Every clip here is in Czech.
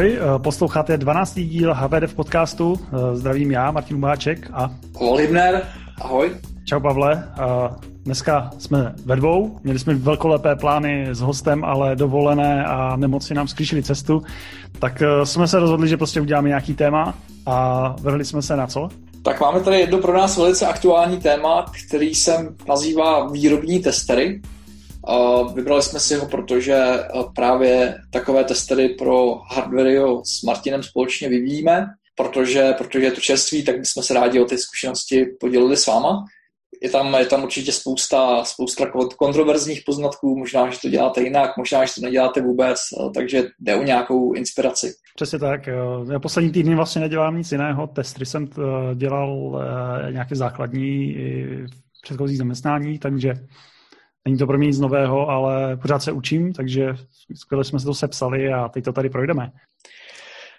Ahoj, eh, posloucháte 12. díl HVD v podcastu. Eh, zdravím já, Martin Umáček a... Pavel Hybner, ahoj. Čau Pavle. Dneska jsme ve dvou, měli jsme velkolepé plány s hostem, ale dovolené a nemoci nám sklíčili cestu, tak eh, jsme se rozhodli, že prostě uděláme nějaký téma a vrhli jsme se na co? Tak máme tady jedno pro nás velice aktuální téma, který se nazývá výrobní testery. Vybrali jsme si ho, protože právě takové testery pro Hardwareo s Martinem společně vyvíjíme, protože, protože je to čerství, tak bychom se rádi o ty zkušenosti podělili s váma. Je tam, je tam určitě spousta, spousta kontroverzních poznatků, možná, že to děláte jinak, možná, že to neděláte vůbec, takže jde o nějakou inspiraci. Přesně tak. Já poslední týdny vlastně nedělám nic jiného. Testry jsem eh, dělal eh, nějaké základní předchozí zaměstnání, takže Není to pro mě nic nového, ale pořád se učím, takže skvěle jsme se to sepsali a teď to tady projdeme.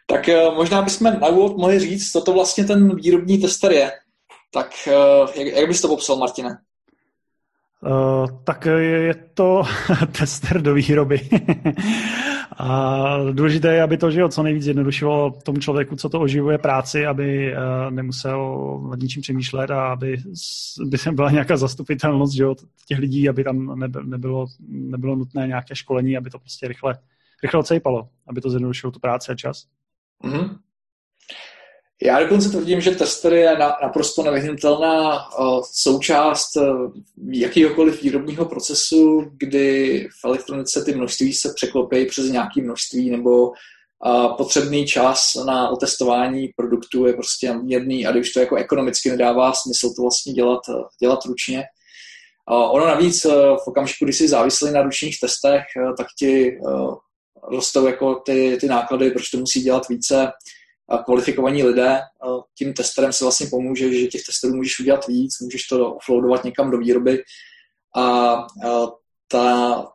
Tak eh, možná bychom na úvod mohli říct, co to vlastně ten výrobní tester je. Tak eh, jak, jak bys to popsal, Martine? Uh, tak je to tester do výroby. A důležité je, aby to že co nejvíc jednodušilo tomu člověku, co to oživuje práci, aby uh, nemusel nad ničím přemýšlet a aby, by sem byla nějaká zastupitelnost že těch lidí, aby tam nebylo, nebylo nutné nějaké školení, aby to prostě rychle, rychle ocejpalo, aby to zjednodušilo tu práci a čas. Mm-hmm. Já dokonce tvrdím, že tester je naprosto nevyhnutelná uh, součást uh, jakýhokoliv výrobního procesu, kdy v elektronice ty množství se překlopí přes nějaké množství nebo uh, potřebný čas na otestování produktu je prostě měrný a když to jako ekonomicky nedává smysl to vlastně dělat, dělat ručně. Ono navíc v okamžiku, kdy jsi závislý na ručních testech, tak ti rostou jako ty, ty náklady, proč to musí dělat více kvalifikovaní lidé. Tím testerem se vlastně pomůže, že těch testerů můžeš udělat víc, můžeš to offloadovat někam do výroby a ta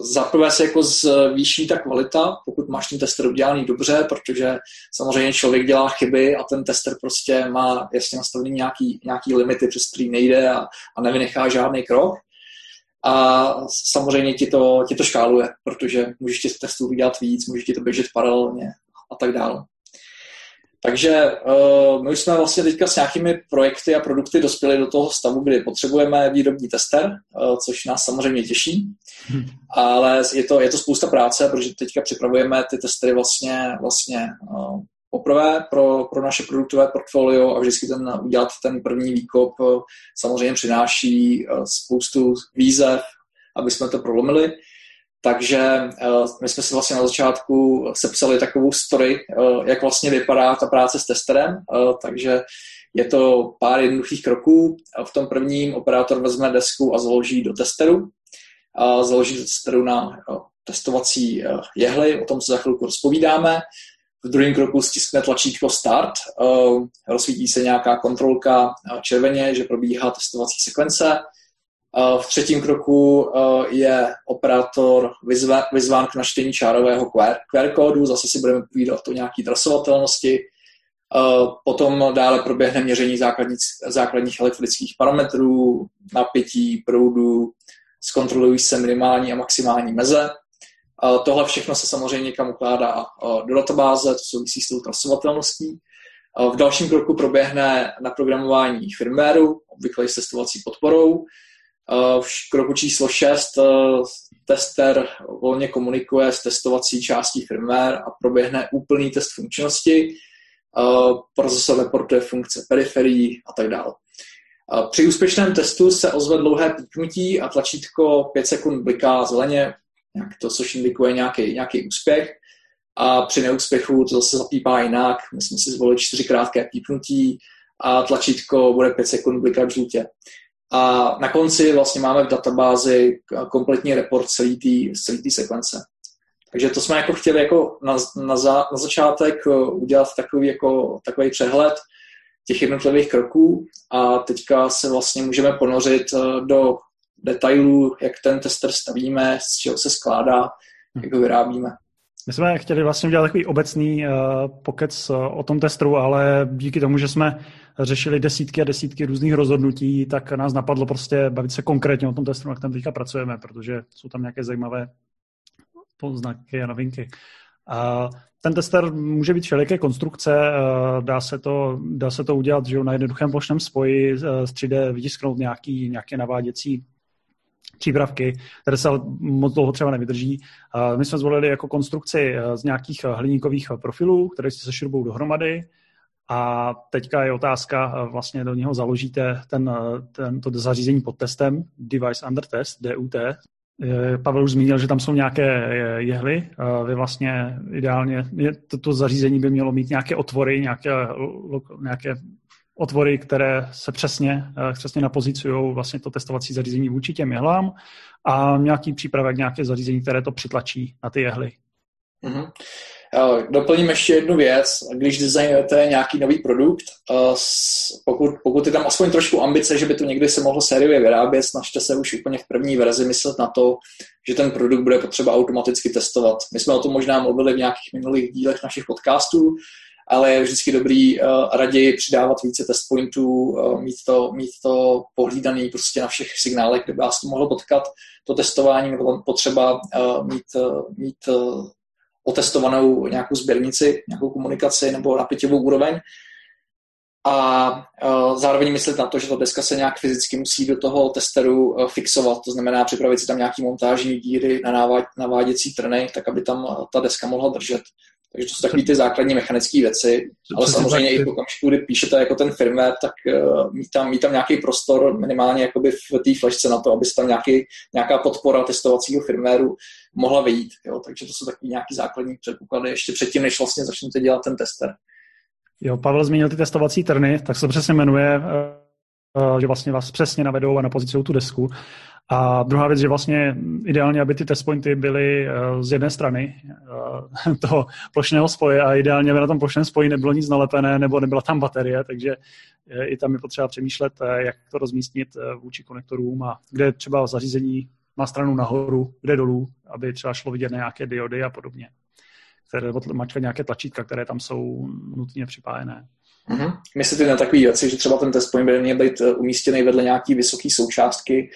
za prvé se jako zvýší ta kvalita, pokud máš ten tester udělaný dobře, protože samozřejmě člověk dělá chyby a ten tester prostě má jasně nastavený nějaký, nějaký limity, přes který nejde a, a nevynechá žádný krok. A samozřejmě ti to, ti to škáluje, protože můžeš těch testů udělat víc, můžeš ti to běžet paralelně a tak dále. Takže uh, my už jsme vlastně teďka s nějakými projekty a produkty dospěli do toho stavu, kdy potřebujeme výrobní tester, uh, což nás samozřejmě těší, hmm. ale je to, je to spousta práce, protože teďka připravujeme ty testery vlastně, vlastně uh, poprvé pro, pro naše produktové portfolio a vždycky ten, udělat ten první výkop uh, samozřejmě přináší uh, spoustu výzev, aby jsme to prolomili. Takže uh, my jsme si vlastně na začátku sepsali takovou story, uh, jak vlastně vypadá ta práce s testerem, uh, takže je to pár jednoduchých kroků. V tom prvním operátor vezme desku a založí do testeru. A založí testeru na testovací jehly, o tom se za chvilku rozpovídáme. V druhém kroku stiskne tlačítko Start, rozsvítí se nějaká kontrolka červeně, že probíhá testovací sekvence v třetím kroku eh, je operátor vyzván k načtení čárového QR kódu, zase si budeme povídat o nějaké trasovatelnosti. Eh, potom dále proběhne měření základních, základních elektrických parametrů, napětí, proudu, zkontrolují se minimální a maximální meze. Eh, tohle všechno se samozřejmě někam ukládá do databáze, to souvisí s tou trasovatelností. V dalším kroku proběhne naprogramování firmwareu, obvykle s testovací podporou, v kroku číslo 6 eh, tester volně komunikuje s testovací částí firmware a proběhne úplný test funkčnosti. Eh, procesor reportuje funkce periferií a tak dále. Při úspěšném testu se ozve dlouhé píknutí a tlačítko 5 sekund bliká zeleně, jak to, což indikuje nějaký, nějaký úspěch. A při neúspěchu to zase zapípá jinak. My jsme si zvolili čtyři krátké pípnutí a tlačítko bude 5 sekund blikat žlutě. A na konci vlastně máme v databázi kompletní report celý té sekvence. Takže to jsme jako chtěli jako na, na, za, na začátek eh, udělat takový, jako, takový přehled těch jednotlivých kroků a teďka se vlastně můžeme ponořit eh, do detailů, jak ten tester stavíme, z čeho se skládá, jak ho vyrábíme. My jsme chtěli vlastně udělat takový obecný uh, pokec uh, o tom testru, ale díky tomu, že jsme řešili desítky a desítky různých rozhodnutí, tak nás napadlo prostě bavit se konkrétně o tom testru, na kterém teďka pracujeme, protože jsou tam nějaké zajímavé poznaky a novinky. Ten tester může být všelijaké konstrukce, dá se to, dá se to udělat že na jednoduchém plošném spoji, z 3D vytisknout nějaký, nějaké naváděcí přípravky, které se moc dlouho třeba nevydrží. My jsme zvolili jako konstrukci z nějakých hliníkových profilů, které si se šrubou dohromady a teďka je otázka, vlastně do něho založíte ten, ten, to zařízení pod testem, Device Under Test, DUT. Pavel už zmínil, že tam jsou nějaké jehly. Vy vlastně ideálně, toto zařízení by mělo mít nějaké otvory, nějaké, nějaké otvory, které se přesně, přesně napozicují vlastně to testovací zařízení vůči těm jehlám a nějaký přípravek, nějaké zařízení, které to přitlačí na ty jehly. Mm-hmm. Doplním ještě jednu věc. Když designujete nějaký nový produkt, pokud, pokud je tam aspoň trošku ambice, že by to někdy se mohlo sériově vyrábět, snažte se už úplně v první verzi myslet na to, že ten produkt bude potřeba automaticky testovat. My jsme o tom možná mluvili v nějakých minulých dílech našich podcastů, ale je vždycky dobrý raději přidávat více test pointů, mít to, mít to pohlídaný prostě na všech signálech, kde by vás to mohlo potkat. To testování nebo potřeba mít, mít otestovanou nějakou sběrnici, nějakou komunikaci nebo napětivou úroveň. A uh, zároveň myslet na to, že ta deska se nějak fyzicky musí do toho testeru uh, fixovat, to znamená připravit si tam nějaký montážní díry na naváděcí trny, tak aby tam uh, ta deska mohla držet. Takže to jsou takové ty základní mechanické věci, ale samozřejmě i v okamžiku, kdy píšete jako ten firmware, tak uh, mít, tam, mít tam nějaký prostor minimálně jakoby v té flešce na to, aby se tam nějaký, nějaká podpora testovacího firmwareu mohla vyjít. Jo? Takže to jsou takové nějaké základní předpoklady ještě předtím, než vlastně začnete dělat ten tester. Jo, Pavel zmínil ty testovací trny, tak se přesně jmenuje, uh, že vlastně vás přesně navedou a napozicují tu desku. A druhá věc, že vlastně ideálně, aby ty test pointy byly eh, z jedné strany eh, toho plošného spoje a ideálně, aby na tom plošném spoji nebylo nic nalepené nebo nebyla tam baterie, takže eh, i tam je potřeba přemýšlet, jak to rozmístit vůči konektorům a kde třeba zařízení má stranu nahoru, kde dolů, aby třeba šlo vidět nějaké diody a podobně, které mačkat nějaké tlačítka, které tam jsou nutně připájené. Mm-hmm. Myslíte na takové věci, že třeba ten test point by měl být umístěný vedle nějaký vysoké součástky,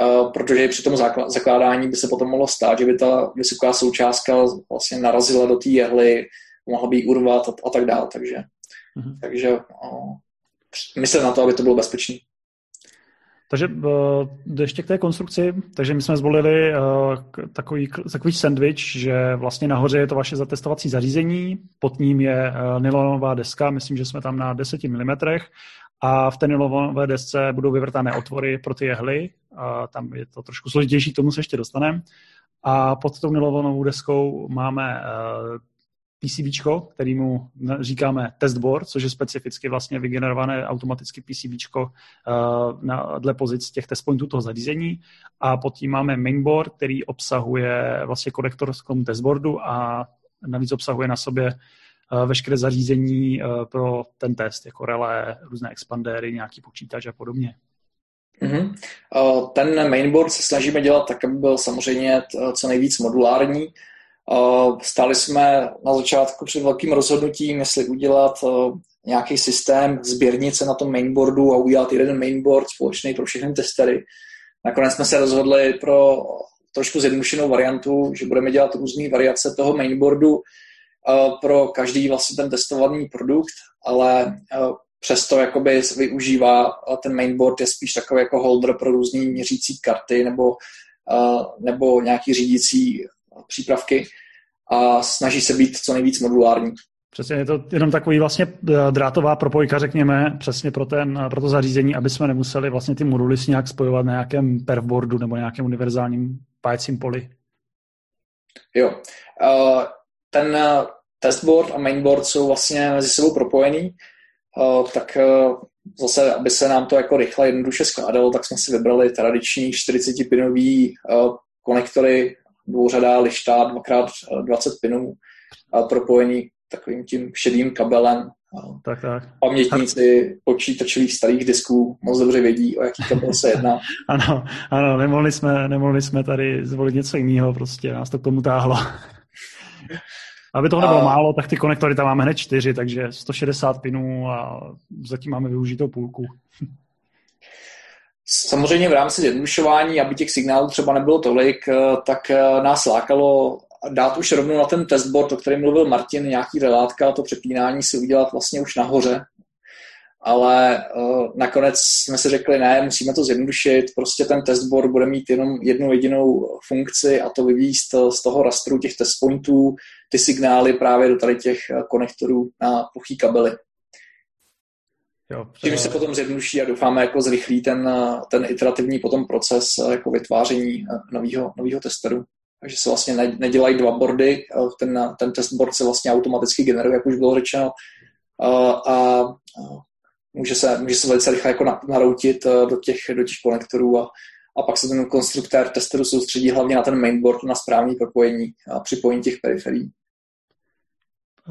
Uh, protože při tom zakládání by se potom mohlo stát, že by ta vysoká součástka vlastně narazila do té jehly, mohla by ji urvat a, a tak dále. Takže, mm-hmm. takže uh, myslím na to, aby to bylo bezpečné. Takže uh, ještě k té konstrukci, takže my jsme zvolili uh, takový, takový sandwich, že vlastně nahoře je to vaše zatestovací zařízení, pod ním je uh, nylonová deska, myslím, že jsme tam na 10 mm a v té nylonové desce budou vyvrtané otvory pro ty jehly, a tam je to trošku složitější, tomu se ještě dostaneme. A pod tou nylonovou deskou máme PCB, kterýmu říkáme testboard, což je specificky vlastně vygenerované automaticky PCB uh, na, dle pozic těch test pointů toho zařízení. A pod tím máme mainboard, který obsahuje vlastně konektor k tomu testboardu a navíc obsahuje na sobě uh, veškeré zařízení uh, pro ten test, jako relé, různé expandéry, nějaký počítač a podobně. Mm-hmm. Ten mainboard se snažíme dělat tak, aby byl samozřejmě co nejvíc modulární, Stali jsme na začátku před velkým rozhodnutím, jestli udělat nějaký systém sběrnice na tom mainboardu a udělat jeden mainboard společný pro všechny testery. Nakonec jsme se rozhodli pro trošku zjednodušenou variantu, že budeme dělat různé variace toho mainboardu pro každý vlastně ten testovaný produkt, ale přesto jakoby využívá ten mainboard je spíš takový jako holder pro různé měřící karty nebo, nebo nějaký řídící přípravky a snaží se být co nejvíc modulární. Přesně, je to jenom takový vlastně eh, drátová propojka, řekněme, přesně pro, ten, pro to zařízení, aby jsme nemuseli vlastně ty moduly si nějak spojovat na nějakém perfboardu nebo nějakém univerzálním pájecím poli. Jo. Uh, ten testboard a mainboard jsou vlastně mezi sebou propojený, tak zase, aby se nám to jako rychle jednoduše skládalo, tak jsme si vybrali tradiční 40-pinový konektory dvouřadá lišta, dvakrát 20 pinů propojený takovým tím šedým kabelem. Tak, tak. Pamětníci počítačových starých disků moc dobře vědí, o jaký kabel se jedná. ano, ano, nemohli jsme, nemohli jsme tady zvolit něco jiného, prostě nás to k tomu táhlo. Aby toho nebylo a... málo, tak ty konektory tam máme hned čtyři, takže 160 pinů a zatím máme využitou půlku. Samozřejmě v rámci zjednodušování, aby těch signálů třeba nebylo tolik, eh, tak eh, nás lákalo dát už rovnou na ten testboard, o kterém mluvil Martin, nějaký relátka, to přepínání si udělat vlastně už nahoře, ale uh, nakonec jsme si řekli, ne, musíme to zjednodušit, prostě ten testboard bude mít jenom jednu jedinou funkci a to vyvíst z toho rastru těch test pointů ty signály právě do tady těch konektorů na plochý kabely. Jo, Tím se potom zjednoduší a doufáme jako zrychlí ten, ten iterativní potom proces jako vytváření nového testeru. Takže se vlastně nedělají dva bordy, ten, ten testboard se vlastně automaticky generuje, jak už bylo řečeno, a, a může se, může se velice rychle jako naroutit eh, do těch, do těch konektorů a, a pak se ten konstruktér testeru soustředí hlavně na ten mainboard, na správné propojení a připojení těch periferií.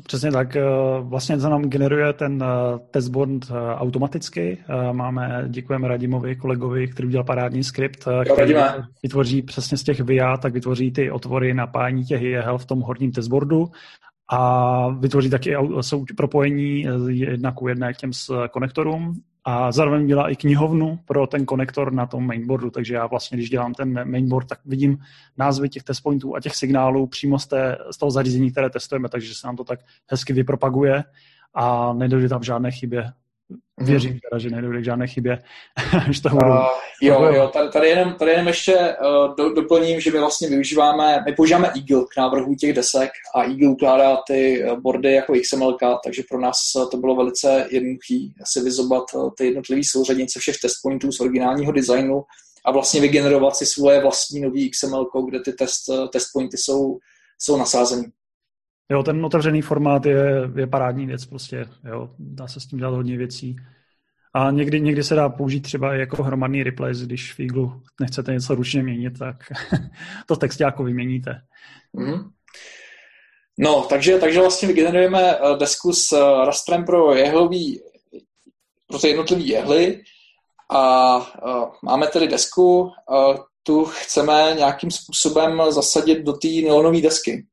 Přesně tak. Eh, vlastně se nám generuje ten eh, testboard automaticky. Máme, děkujeme Radimovi, kolegovi, který udělal parádní skript, který vytvoří přesně z těch VIA, tak vytvoří ty otvory napájení těch jehel v tom horním testboardu a vytvoří taky propojení jedna ku jedné k těm s konektorům. A zároveň dělá i knihovnu pro ten konektor na tom mainboardu, takže já vlastně, když dělám ten mainboard, tak vidím názvy těch testpointů a těch signálů přímo z, té, z toho zařízení, které testujeme, takže se nám to tak hezky vypropaguje a nedojde tam žádné chybě. Věřím teda, že nedojde k žádné chybě, že to budu... Uh, jo, jo, tady, tady, jenom, tady jenom ještě uh, do, doplním, že my vlastně využíváme, my používáme Eagle k návrhu těch desek a Eagle ukládá ty eh, bordy jako XML, takže pro nás to bylo velice jednoduché si vyzobat ty jednotlivé souřadnice všech test pointů z originálního designu a vlastně vygenerovat si svoje vlastní nový XML, kde ty test, test pointy jsou, jsou nasázeny. Jo, ten otevřený formát je, je parádní věc prostě, jo, dá se s tím dělat hodně věcí. A někdy, někdy se dá použít třeba jako hromadný replace, když v Eagle nechcete něco ručně měnit, tak to text jako vyměníte. Mm-hmm. No, takže, takže vlastně vygenerujeme eh, desku s eh, rastrem pro jehlový, pro ty jednotlivý jehly a uh, máme tedy desku, tu chceme nějakým způsobem zasadit do té nylonové desky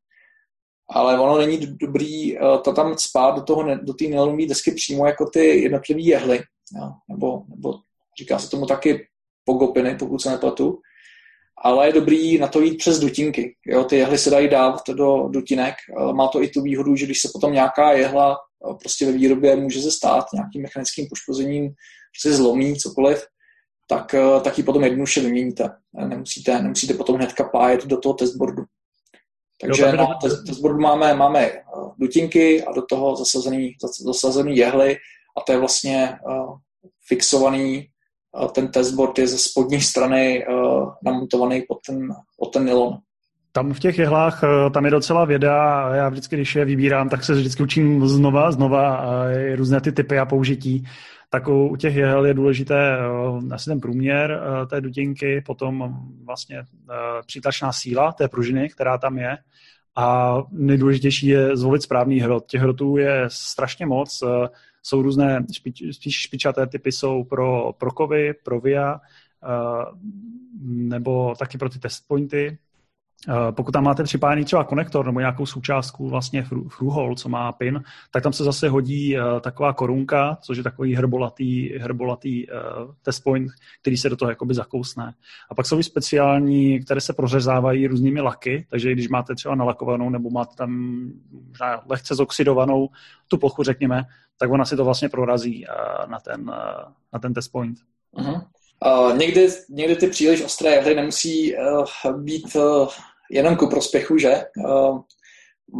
ale ono není dobrý uh, to tam spát do, toho, do té nylonové desky přímo jako ty jednotlivé jehly, jo, nebo, nebo říká se tomu taky pogopiny, pokud se nepletu, ale je dobrý na to jít přes dutinky. Jo, ty jehly se dají dávat do dutinek. Má to i tu výhodu, že když se potom nějaká jehla uh, prostě ve výrobě může se stát nějakým mechanickým poškozením, že se zlomí cokoliv, tak, tak ji potom jednoduše vyměníte. Nemusíte, nemusíte potom hnedka pájet do toho testboardu. Takže jo, na testboardu máme, máme eh, dutinky a do toho zasazený, zasazený jehly a to je vlastně uh, fixovaný, uh, ten testboard je ze spodní strany uh, namontovaný pod ten, pod ten nylon. Tam v těch jehlách, tam je docela věda a já vždycky, když je vybírám, tak se vždycky učím znova, znova a různé ty typy a použití. Tak u těch jehel je důležité asi ten průměr té dutinky, potom vlastně přitačná síla té pružiny, která tam je a nejdůležitější je zvolit správný hrot. Těch hrotů je strašně moc. Eh, jsou různé, špič, špičaté typy jsou pro, pro kovy, pro VIA, eh, nebo taky pro ty test pointy. Eh, pokud tam máte připájený třeba konektor nebo nějakou součástku vlastně through co má pin, tak tam se zase hodí uh, taková korunka, což je takový hrbolatý, hrbolatý uh, test point, který se do toho jakoby zakousne. A pak jsou i speciální, které se prořezávají různými laky, takže když máte třeba nalakovanou nebo máte tam možná lehce zoxidovanou tu plochu, řekněme, tak ona si to vlastně prorazí na ten, na ten test point. Uh-huh. Uh, někdy, někdy ty příliš ostré hry nemusí uh, být uh, jenom ku prospěchu, že? Uh,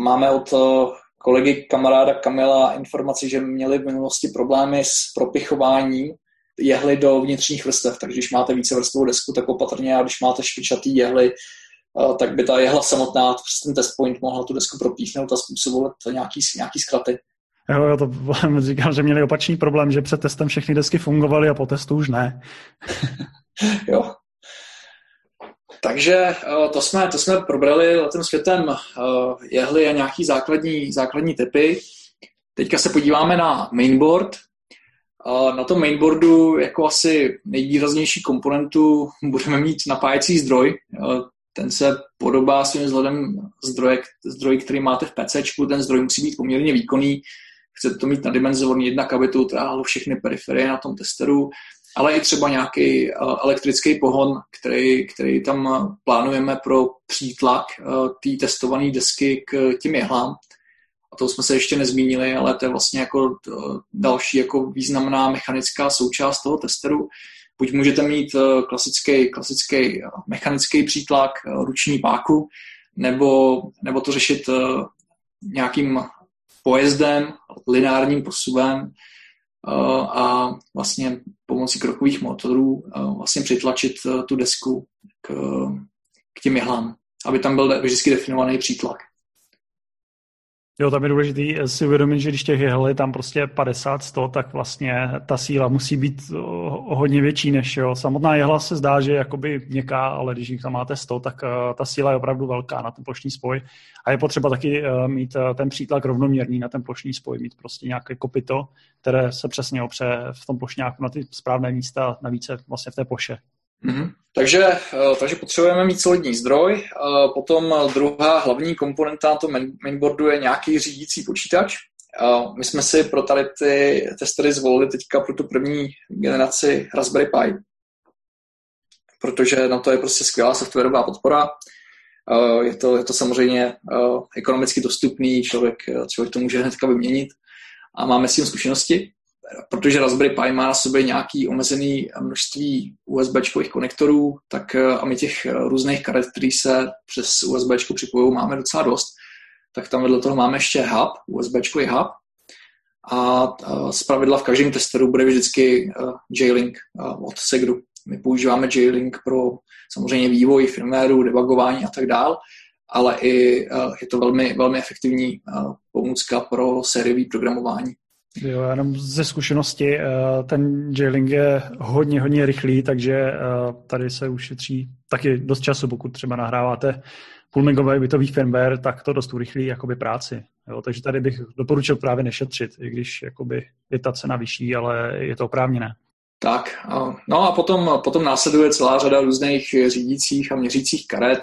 máme od uh, kolegy kamaráda Kamila informaci, že měli v minulosti problémy s propichováním jehly do vnitřních vrstev, takže když máte více vrstvou desku, tak opatrně a když máte špičatý jehly, uh, tak by ta jehla samotná přes ten test point mohla tu desku propíchnout a způsobovat nějaký, nějaký zkraty. Jo, jo, to říkám, že měli opačný problém, že před testem všechny desky fungovaly a po testu už ne. jo. Takže eh, to jsme, to jsme probrali letem světem eh, jehly a nějaký základní, základní typy. Teďka se podíváme na mainboard. Eh, na tom mainboardu jako asi nejvýraznější komponentu budeme mít napájecí zdroj. Ten se podobá svým vzhledem zdroje, zdroj, který máte v PC. Ten zdroj musí být poměrně výkonný. Chcete to mít nadimenzovaný, jednak aby to utráhlo všechny periferie na tom testeru ale i třeba nějaký elektrický pohon, který, který tam plánujeme pro přítlak té testované desky k těm jehlám. A to jsme se ještě nezmínili, ale to je vlastně jako další jako významná mechanická součást toho testeru. Buď můžete mít klasický, klasický mechanický přítlak, ruční páku, nebo, nebo to řešit nějakým pojezdem, lineárním posuvem a vlastně pomocí krokových motorů vlastně přitlačit tu desku k, k těm jehlám, aby tam byl vždycky definovaný přítlak. Jo, tam je důležité si uvědomit, že když těch jehel je tam prostě 50, 100, tak vlastně ta síla musí být o, hodně větší než jo. Samotná jehla se zdá, že je jakoby měkká, ale když jich tam máte 100, tak uh, ta síla je opravdu velká na ten plošný spoj. A je potřeba taky uh, mít uh, ten přítlak rovnoměrný na ten plošný spoj, mít prostě nějaké kopito, které se přesně opře v tom plošňáku na ty správné místa, navíc vlastně v té ploše. Mm-hmm. Takže, eh, takže potřebujeme mít solidní zdroj. Eh, potom druhá hlavní komponenta na tom mainboardu je nějaký řídící počítač. Eh, my jsme si pro tady ty testery zvolili teďka pro tu první generaci Raspberry Pi, protože na to je prostě skvělá softwarová podpora. Je to, je to samozřejmě ekonomicky dostupný, člověk, člověk to může hnedka vyměnit a máme s tím zkušenosti protože Raspberry Pi má na sobě nějaký omezený množství USB konektorů, tak eh, a my těch eh, různých karet, které se přes USB připojují, máme docela dost, tak tam vedle toho máme ještě hub, USB hub, a z pravidla v každém testeru bude vždycky eh, J-Link od Segru. My používáme J-Link pro samozřejmě vývoj firmwareu, debugování a tak dál, ale i je to velmi, velmi efektivní pomůcka pro sériový programování. Jo, jenom ze zkušenosti, eh, ten J-Link je hodně, hodně rychlý, takže eh, tady se ušetří taky dost času, pokud třeba nahráváte půl megový bytový firmware, tak to dost urychlí jakoby práci. Jo, takže tady bych doporučil právě nešetřit, i když jakoby je ta cena vyšší, ale je to oprávněné. Tak, no a potom, potom následuje celá řada různých řídících a měřících karet,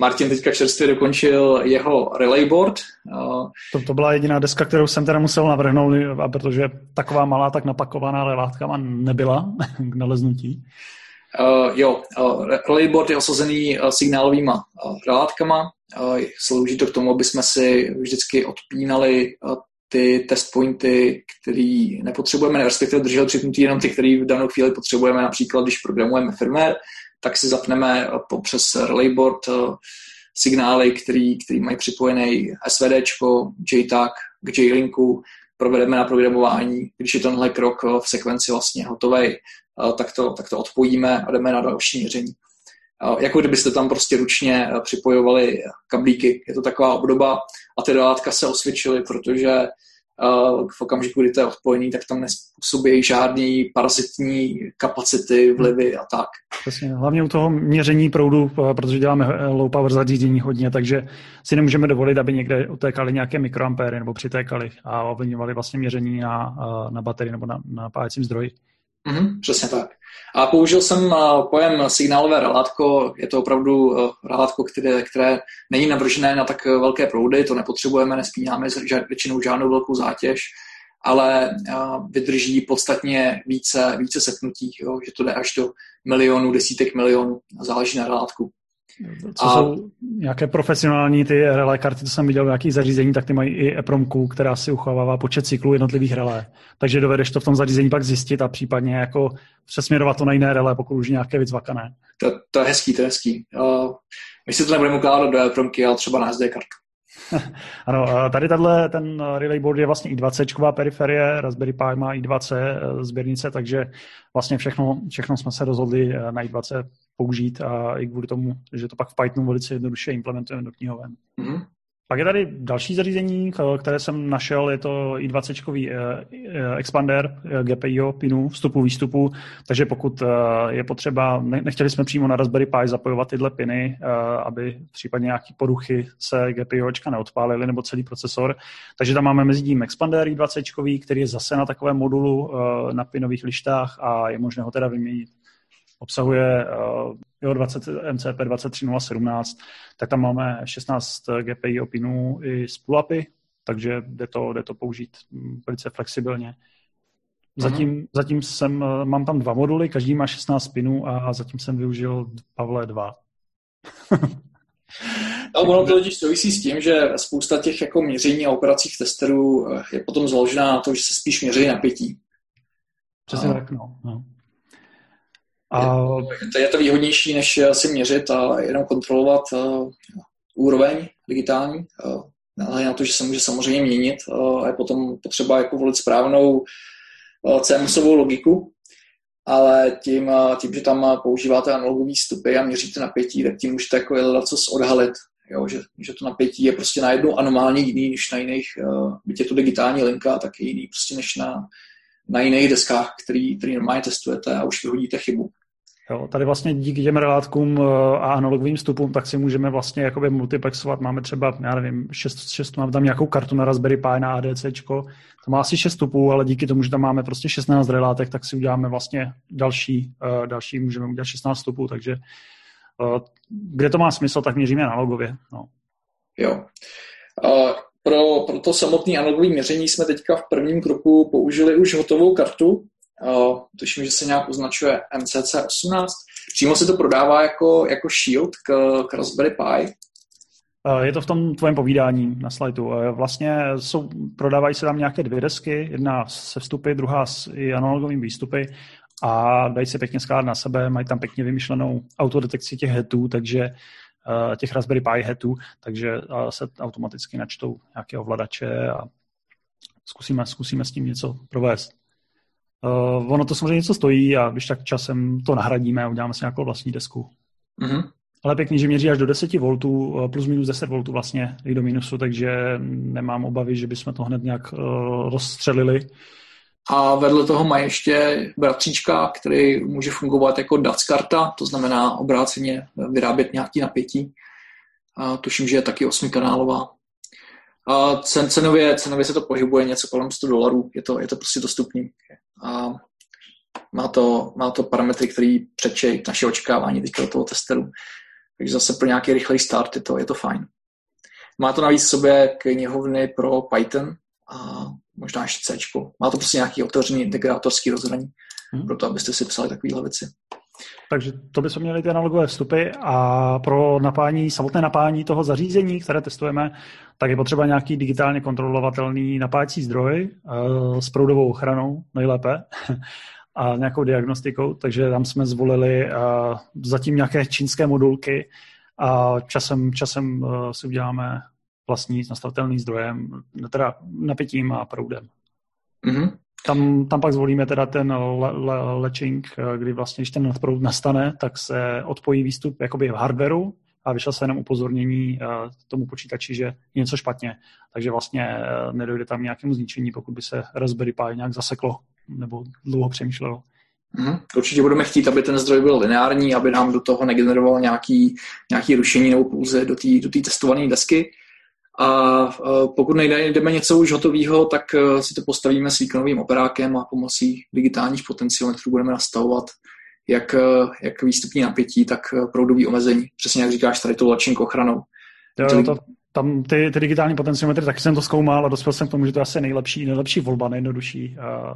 Martin teďka čerstvě dokončil jeho relay board. To, to byla jediná deska, kterou jsem teda musel navrhnout, a protože taková malá, tak napakovaná relátka nebyla k naleznutí. Uh, jo, uh, relay board je osazený uh, signálovými uh, relátkama. Uh, slouží to k tomu, aby jsme si vždycky odpínali uh, ty test pointy, který nepotřebujeme, respektive držel připnutý jenom ty, které v danou chvíli potřebujeme, například když programujeme firmware, tak si zapneme eh, přes relayboard eh, signály, který, který mají připojený SVD, JTAG k J-Linku, provedeme na programování. Když je tenhle krok eh, v sekvenci vlastně hotový, tak to, tak to odpojíme a jdeme na další měření. Jako kdybyste tam prostě ručně připojovali kablíky. Je to taková obdoba a ty dolátka se osvědčily, protože v okamžiku, kdy to je odpojený, tak tam nespůsobí žádný parazitní kapacity, vlivy a tak. Přesně, hlavně u toho měření proudu, protože děláme low power zařízení hodně, takže si nemůžeme dovolit, aby někde utékaly nějaké mikroampéry nebo přitékaly a ovlivňovaly vlastně měření na, na baterii nebo na, na pájecím zdroji. Mm-hmm, přesně tak. A použil jsem uh, pojem signálové relátko. Je to opravdu uh, relátko, které, které není navržené na tak velké proudy, to nepotřebujeme, nespínáme většinou žádnou velkou zátěž, ale vydrží podstatně více, více sepnutí, jo, že to jde až do milionů, desítek milionů, záleží na relátku. Co a... jsou nějaké profesionální ty relé karty, co jsem viděl v nějakých zařízení, tak ty mají i EPROMku, která si uchovává počet cyklů jednotlivých relé. Takže dovedeš to v tom zařízení pak zjistit a případně jako přesměrovat to na jiné relé, pokud už nějaké vycvakané. To, to je hezký, to je hezký. Uh, my si to nebudeme ukládat do EPROMky, ale třeba na SD kartu. ano, tady tato, ten relay board je vlastně i20 periferie, Raspberry Pi má i2C eh, sběrnice, takže vlastně všechno, všechno jsme se rozhodli eh, na i2C použít a i kvůli tomu, že to pak v Pythonu velice jednoduše implementujeme do knihoven. Mm-hmm. Pak je tady další zařízení, které jsem našel, je to i20 eh, eh, expander eh, GPIO pinu vstupu výstupu, takže pokud je potřeba, nechtěli jsme přímo na Raspberry Pi zapojovat tyhle piny, aby případně nějaké poruchy se GPIOčka neodpálily nebo celý procesor, takže tam máme mezi tím expander i20, který je zase na takovém modulu na pinových lištách a je možné ho teda vyměnit obsahuje uh, 20 MCP 23017, tak tam máme 16 GPI opinů i z pull-upy, takže jde to, jde to použít velice flexibilně. Zatím, uh-huh. zatím jsem, mám tam dva moduly, každý má 16 spinů a zatím jsem využil Pavle 2. A ono to totiž souvisí s tím, že spousta těch jako měření a operacích testerů je potom založená na to, že se spíš měří napětí. Přesně a... tak, no. no. A... Je, je to výhodnější, než si měřit a jenom kontrolovat uh, úroveň digitální. Uh, na to, že se může samozřejmě měnit a je potom potřeba jako volit správnou CMSovou logiku, ale tím, tím, že tam používáte analogové stupy a měříte napětí, tak tím můžete jako co odhalit, jo, že, že to napětí je prostě najednou anomálně jiný než na jiných, byť je to digitální linka, tak je jiný prostě než na, na jiných deskách, který, který normálně testujete a už vyhodíte chybu. Jo, tady vlastně díky těm relátkům eh, a analogovým vstupům, tak si můžeme vlastně jakoby multiplexovat. Máme třeba, já nevím, 6, 6 máme tam nějakou kartu na Raspberry Pi na ADC, to má asi 6 vstupů, ale díky tomu, že tam máme prostě 16 relátek, tak si uděláme vlastně další, uh, další můžeme udělat 16 vstupů, takže uh, kde to má smysl, tak měříme analogově. No. Jo. Uh, pro, pro to samotné analogové měření jsme teďka v prvním kroku použili už hotovou kartu, tuším, že se nějak označuje MCC18. Přímo se to prodává jako, jako shield k, k Raspberry Pi. Je to v tom tvojem povídání na slajdu. Vlastně jsou, prodávají se tam nějaké dvě desky, jedna se vstupy, druhá s analogovými výstupy a dají se pěkně skládat na sebe, mají tam pěkně vymyšlenou autodetekci těch hetů, takže těch Raspberry Pi hetů, takže se automaticky načtou nějaké ovladače a zkusíme, zkusíme s tím něco provést. Uh, ono to samozřejmě něco stojí a když tak časem to nahradíme a uděláme si nějakou vlastní desku. Mm-hmm. Ale pěkně, že měří až do 10 V, eh, plus minus 10 V vlastně i do minusu, takže nemám obavy, že bychom to hned nějak uh, rozstřelili. A vedle toho má ještě bratříčka, který může fungovat jako DAC karta, to znamená obráceně vyrábět nějaký napětí. A tuším, že je taky osmikanálová. A cen, cenově, cenově se to pohybuje něco kolem 100 dolarů, je to, je to prostě dostupný a má to, má to parametry, které předčejí naše očekávání teďka do toho testeru. Takže zase pro nějaký rychlej start je to, je to fajn. Má to navíc v sobě knihovny pro Python a možná ještě C. Má to prostě nějaký otevřený integrátorský rozhraní, hmm. pro to, abyste si psali takovéhle věci. Takže to by jsme měli ty analogové vstupy a pro napání, samotné napájení toho zařízení, které testujeme, tak je potřeba nějaký digitálně kontrolovatelný napájecí zdroj uh, s proudovou ochranou nejlépe a nějakou diagnostikou, takže tam jsme zvolili uh, zatím nějaké čínské modulky a časem, časem uh, si uděláme vlastní nastavitelný zdrojem, teda napětím a proudem. Mm-hmm. Tam, tam pak zvolíme teda ten le, le, lečing, kdy vlastně, když ten nadproud nastane, tak se odpojí výstup jakoby v hardwareu a vyšlo se jenom upozornění uh, tomu počítači, že je něco špatně. Takže vlastně uh, nedojde tam nějakému zničení, pokud by se Raspberry Pi nějak zaseklo nebo dlouho přemýšlelo. Mm, určitě budeme chtít, aby ten zdroj byl lineární, aby nám do toho negeneroval nějaký, nějaký rušení nebo pouze do té do testované desky. A pokud najdeme něco už hotového, tak e, si to postavíme s výkonovým operákem a pomocí digitálních potenciometrů budeme nastavovat jak, e, jak výstupní napětí, tak e, proudový omezení. Přesně jak říkáš, tady to lačink ochranou. Jo, to, tam ty, ty digitální potenciometry, taky jsem to zkoumal a dospěl jsem k tomu, že to je asi nejlepší, nejlepší volba, nejjednodušší. A,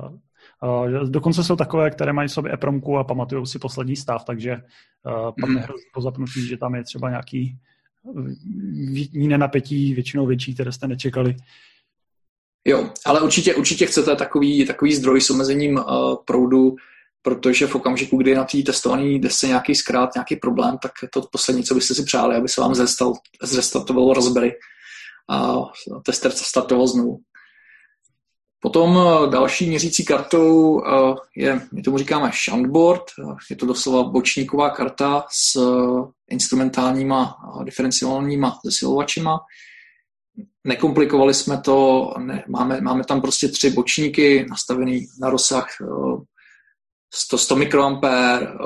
a dokonce jsou takové, které mají v sobě EPROMku a pamatují si poslední stav, takže a, pak mm. nehrozí po zapnutí, že tam je třeba nějaký jiné napětí, většinou větší, které jste nečekali. Jo, ale určitě, určitě chcete takový, takový zdroj s omezením uh, proudu, protože v okamžiku, kdy na té testované desce nějaký zkrát, nějaký problém, tak to poslední, co byste si přáli, aby se vám zrestartovalo Raspberry a tester se startoval znovu. Potom eh, další měřící kartou eh, je, my tomu říkáme shuntboard, je to doslova bočníková karta s eh, instrumentálníma diferenciálníma zesilovačima. Nekomplikovali jsme to, ne, máme, máme tam prostě tři bočníky nastavený na rozsah 100, 100 mikroampér,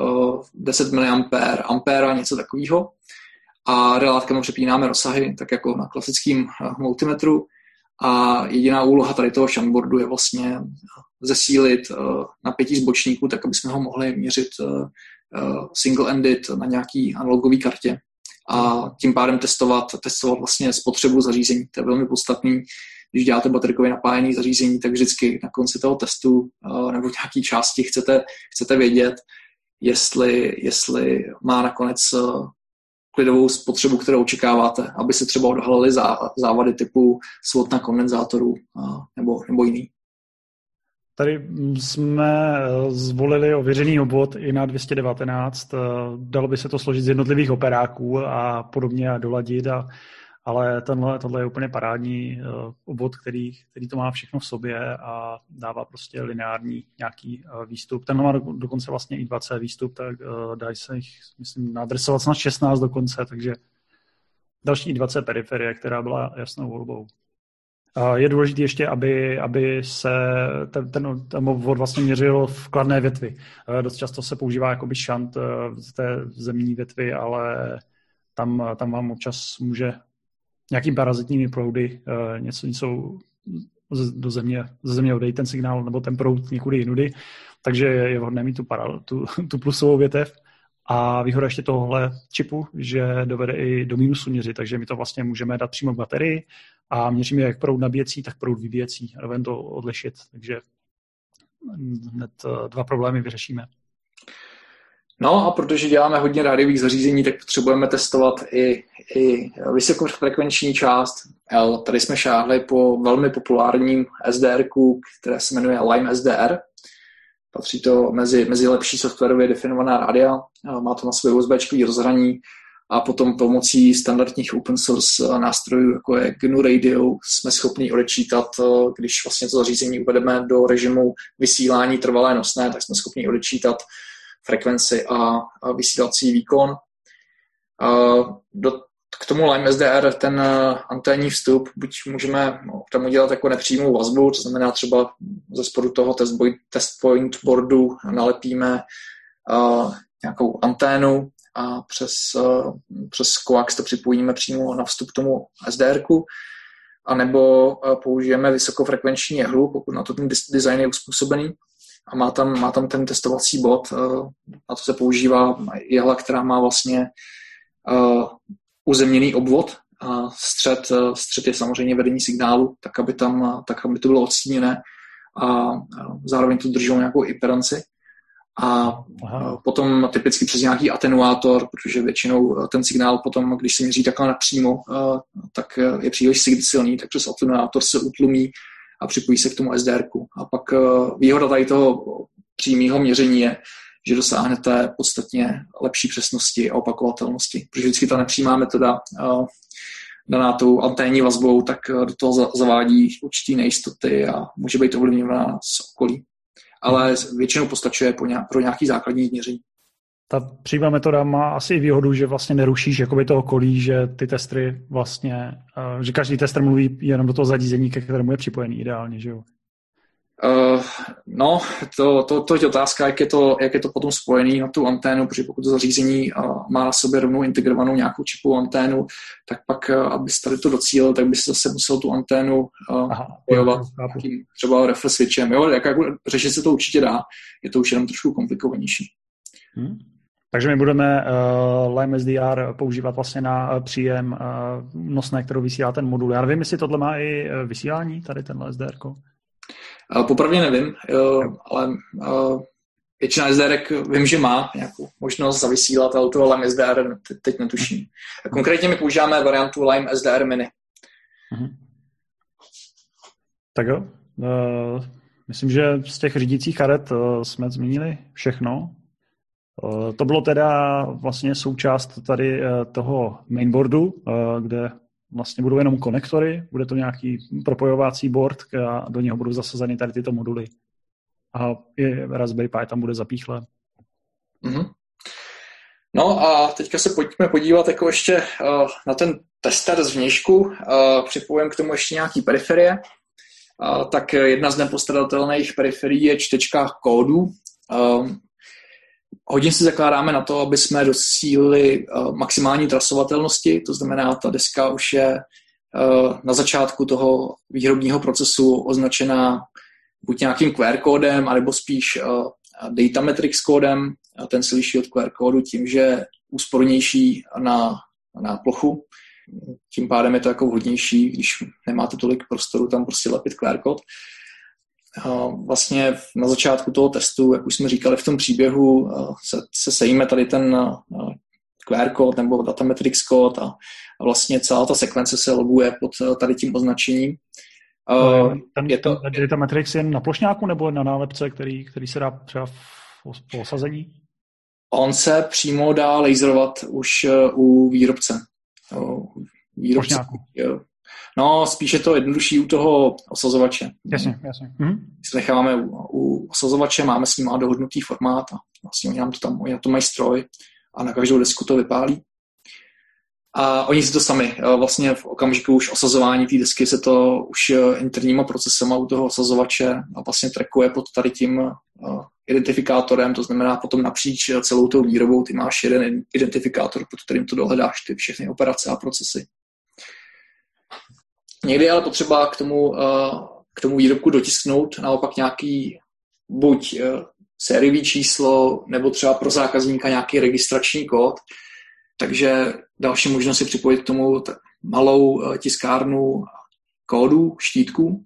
10 mA, ampéra, něco takového. A relátkama přepínáme rozsahy, tak jako na klasickém multimetru a jediná úloha tady toho shuntboardu je vlastně zesílit uh, napětí zbočníků, tak aby jsme ho mohli měřit uh, single-ended na nějaký analogové kartě a tím pádem testovat, testovat vlastně spotřebu zařízení. To je velmi podstatný, když děláte baterkově napájené zařízení, tak vždycky na konci toho testu nebo nějaké části chcete, chcete vědět, jestli, jestli má nakonec klidovou spotřebu, kterou očekáváte, aby se třeba odhalily závady typu svod na kondenzátoru nebo, nebo jiný. Tady jsme eh, zvolili ověřený obvod i na 219. Eh, dalo by se to složit z jednotlivých operáků a podobně a doladit, a, ale tenhle, tohle je úplně parádní eh, obvod, který, který to má všechno v sobě a dává prostě lineární nějaký výstup. Tenhle má dokonce vlastně i 20 výstup, tak dají se jich, myslím, nadresovat na 16 dokonce, takže další 20 periferie, která byla jasnou volbou. Je důležité ještě, aby, aby se ten, ten, ten obvod vlastně měřil v kladné větvi. Dost často se používá jakoby šant z té zemní větvi, ale tam, tam vám občas může nějakým parazitními proudy něco, něco do země, ze země odejít ten signál nebo ten proud někudy jinudy, takže je vhodné mít tu, para, tu, tu plusovou větev. A výhoda ještě tohle čipu, že dovede i do mínusu měřit, takže my to vlastně můžeme dát přímo k baterii a měříme jak proud nabíjecí, tak proud vybíjecí a jdeme to odlišit. Takže hned eh, dva problémy vyřešíme. No a protože děláme hodně rádiových zařízení, tak potřebujeme testovat i, i vysokofrekvenční část. Tady jsme šáhli po velmi populárním SDR, které se jmenuje Lime SDR. Patří to mezi, mezi lepší softwarově definovaná rádia. Má to na své USB rozhraní a potom pomocí standardních open source nástrojů, jako je GNU Radio, jsme schopni odečítat, eh, když vlastně to zařízení uvedeme do režimu vysílání trvalé nosné, tak jsme schopni odečítat frekvenci a, a vysílací výkon. Do, k tomu Lime SDR ten eh, anténní vstup, buď můžeme no, tam udělat jako nepřímou vazbu, to znamená třeba ze spodu toho test, test point boardu nalepíme uh, nějakou anténu, a přes, eh, přes coax to připojíme přímo na vstup k tomu SDR, a nebo eh, použijeme vysokofrekvenční jehlu, pokud na to ten design je uspůsobený a má tam, má tam ten testovací bod. Eh, na to se používá jehla, která má vlastně uzemněný obvod, a střed, střed je samozřejmě vedení signálu, tak aby, tam, tak aby to bylo odstíněné a zároveň to drželo nějakou impedanci a Aha. potom typicky přes nějaký atenuátor, protože většinou ten signál potom, když se měří takhle napřímo, tak je příliš silný, tak přes atenuátor se utlumí a připojí se k tomu SDR. A pak výhoda tady toho přímého měření je, že dosáhnete podstatně lepší přesnosti a opakovatelnosti, protože vždycky ta nepřímá metoda daná tou anténní vazbou, tak do toho zavádí určitý nejistoty a může být ovlivněna z okolí ale většinou postačuje pro nějaký základní měření. Ta přímá metoda má asi i výhodu, že vlastně nerušíš jakoby to okolí, že ty testry vlastně, eh, že každý tester mluví jenom do toho zařízení, ke kterému je připojený ideálně, že jo? Uh, no, to, to, to je otázka, jak je to, jak je to potom spojený na tu anténu, protože pokud to zařízení uh, má na sobě rovnou integrovanou nějakou čipovou anténu, tak pak, uh, abys tady to docílil, tak bys zase musel tu anténu uh, bojovat nějakým třeba refresh switchem. Jo? Jak, jako, řešit se to určitě dá, je to už jenom trošku komplikovanější. Hmm. Takže my budeme uh, Lime SDR používat vlastně na uh, příjem uh, nosné, kterou vysílá ten modul. Já nevím, jestli tohle má i vysílání, tady tenhle SDR. -ko. Popravdě nevím, ale většina SDR vím, že má nějakou možnost zavysílat ale Lime SDR teď netuším. Konkrétně my používáme variantu Lime SDR Mini. Mhm. Tak jo. Uh, myslím, že z těch řídících karet uh, jsme zmínili všechno. Uh, to bylo teda vlastně součást tady toho mainboardu, kde vlastně budou jenom konektory, bude to nějaký propojovací board a do něho budou zasazeny tady tyto moduly. A i Raspberry Pi tam bude zapíchle. Mm-hmm. No a teďka se pojďme podívat jako ještě na ten tester z vnějšku. Připojím k tomu ještě nějaký periferie. Tak jedna z nepostradatelných periferií je čtečka kódů. Uh, hodně si zakládáme na to, aby jsme dosílili uh, maximální trasovatelnosti, to znamená, ta deska už je uh, na začátku toho výrobního procesu označená buď nějakým QR kódem, anebo spíš uh, data metrics kódem. Ten se liší od QR kódu tím, že je úspornější na, na plochu. tím pádem je to jako vhodnější, když nemáte tolik prostoru tam prostě lepit QR kód. Vlastně na začátku toho testu, jak už jsme říkali v tom příběhu, se, se sejíme tady ten QR kód nebo Datametrix kód a, a vlastně celá ta sekvence se loguje pod tady tím označením. Uh, ten, je to, ten Data Matrix je na plošňáku nebo na nálepce, který, který se dá třeba po osazení? On se přímo dá laserovat už u výrobce. výrobce No, spíše to jednodušší u toho osazovače. Jasně, jasně. Mhm. Si necháváme u, u osazovače, máme s ním dohodnutý formát a vlastně oni nám to tam, oni na to mají stroj a na každou desku to vypálí. A oni si to sami, vlastně v okamžiku už osazování té desky se to už eh, interníma procesama u toho osazovače a vlastně trackuje pod tady tím eh, identifikátorem, to znamená potom napříč celou tou výrobou ty máš jeden identifikátor, pod kterým to dohledáš ty všechny operace a procesy. Někdy je ale potřeba k tomu, eh, k tomu výrobku dotisknout naopak nějaký buď sériový číslo nebo třeba pro zákazníka nějaký registrační kód, takže další možnost je připojit k tomu malou eh, tiskárnu kódu, štítku.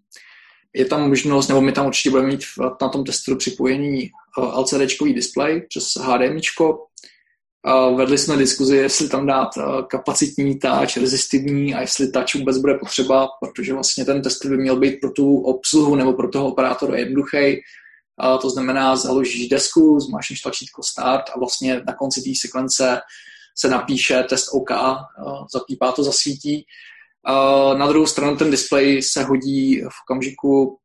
Je tam možnost, nebo my tam určitě budeme mít na tom testu připojení eh, LCD display přes HDMI. Vedli jsme diskuzi, jestli tam dát eh, kapacitní touch, rezistivní a jestli touch vůbec bude potřeba, protože vlastně ten test by měl být pro tu obsluhu nebo pro toho operátora jednoduchý. To znamená, založíš desku, zmášneš tlačítko start a vlastně na konci té sekvence se napíše test OK, zapípá to, zasvítí. Na druhou stranu ten displej se hodí v okamžiku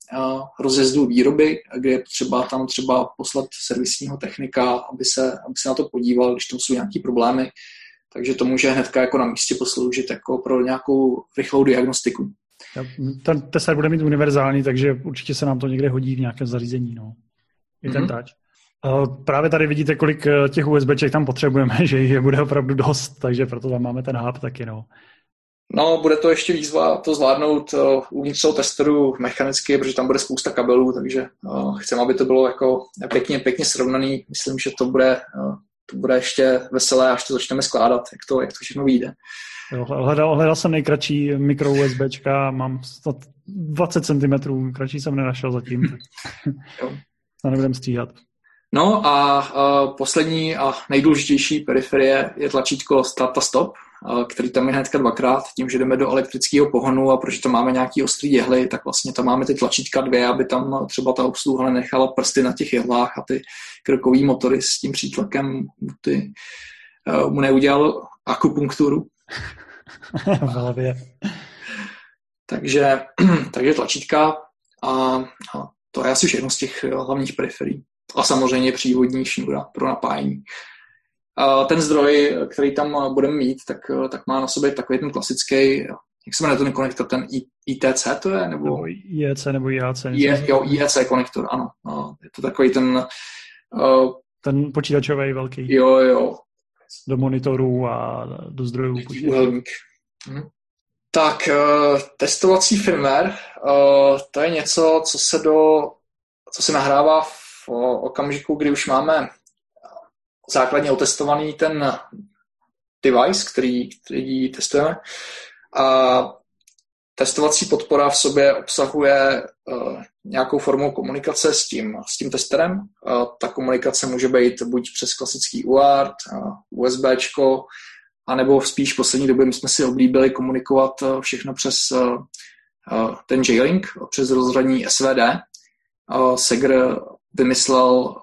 rozjezdu výroby, kde je třeba tam třeba poslat servisního technika, aby se, aby se na to podíval, když tam jsou nějaké problémy. Takže to může hnedka jako na místě posloužit jako pro nějakou rychlou diagnostiku. Ten test bude mít univerzální, takže určitě se nám to někde hodí v nějakém zařízení. No. I ten mm-hmm. touch. Právě tady vidíte, kolik eh, těch USBček tam potřebujeme, že jich je bude opravdu dost, takže proto tam máme ten hub taky. No. No, bude to ještě výzva to zvládnout uh, uvnitř toho testeru mechanicky, protože tam bude spousta kabelů, takže uh, chceme, aby to bylo jako pěkně, pěkně srovnaný. Myslím, že to bude, uh, to bude ještě veselé, až to začneme skládat, jak to, jak to všechno vyjde. Jo, hledal, hledal jsem nejkratší mikro USBčka, mám 20 cm, kratší jsem nenašel zatím. jo. to nebudem stříhat. No a, a poslední a nejdůležitější periferie je tlačítko Start a Stop, a, který tam je hnedka dvakrát, tím, že jdeme do elektrického pohonu a protože tam máme nějaký ostrý jehly, tak vlastně tam máme ty tlačítka dvě, aby tam třeba ta obsluha nenechala prsty na těch jehlách a ty krokový motory s tím přítlakem ty, uh, mu neudělal akupunkturu. v hlavě. takže, takže tlačítka a, a to je asi všechno z těch hlavních periferií a samozřejmě přívodní šňůra pro napájení. Ten zdroj, který tam budeme mít, tak, tak má na sobě takový ten klasický, jak se jmenuje ten konektor, ten ITC to je? Nebo, nebo IEC nebo IAC. Je, jo, IEC konektor, ano. Je to takový ten... Ten počítačový velký. Jo, jo. Do monitorů a do zdrojů. Hm. Tak, testovací firmware, to je něco, co se do, co se nahrává v okamžiku, kdy už máme základně otestovaný ten device, který, který testujeme, a testovací podpora v sobě obsahuje uh, nějakou formu komunikace s tím, s tím testerem. Uh, ta komunikace může být buď přes klasický UART, uh, USBčko, anebo spíš v poslední době my jsme si oblíbili komunikovat všechno přes ten J-Link, přes rozhraní SVD. Segr vymyslel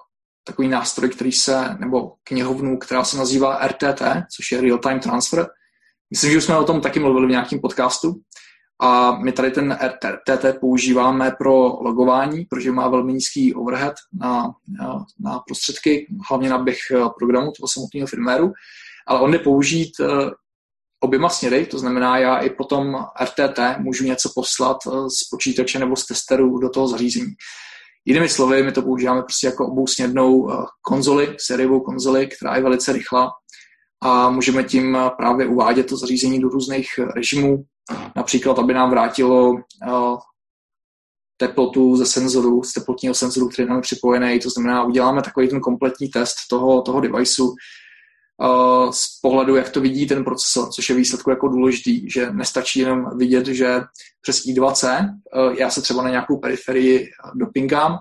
takový nástroj, který se, nebo knihovnu, která se nazývá RTT, což je Real Time Transfer. Myslím, že už jsme o tom taky mluvili v nějakém podcastu. A my tady ten RTT používáme pro logování, protože má velmi nízký overhead na, na, prostředky, hlavně na běh programu toho samotného firméru. Ale on jde použít eh, oběma směry, to znamená, já i potom RTT můžu něco poslat eh, z počítače nebo z testeru do toho zařízení. Jinými slovy, my to používáme prostě jako obousměrnou eh, konzoli, sériovou konzoli, která je velice rychlá a můžeme tím eh, právě uvádět to zařízení do různých eh, režimů, například, aby nám vrátilo teplotu ze senzoru, z teplotního senzoru, který nám je připojený, to znamená, uděláme takový ten kompletní test toho, toho deviceu, z pohledu, jak to vidí ten procesor, což je výsledku jako důležitý, že nestačí jenom vidět, že přes I2C já se třeba na nějakou periferii dopingám,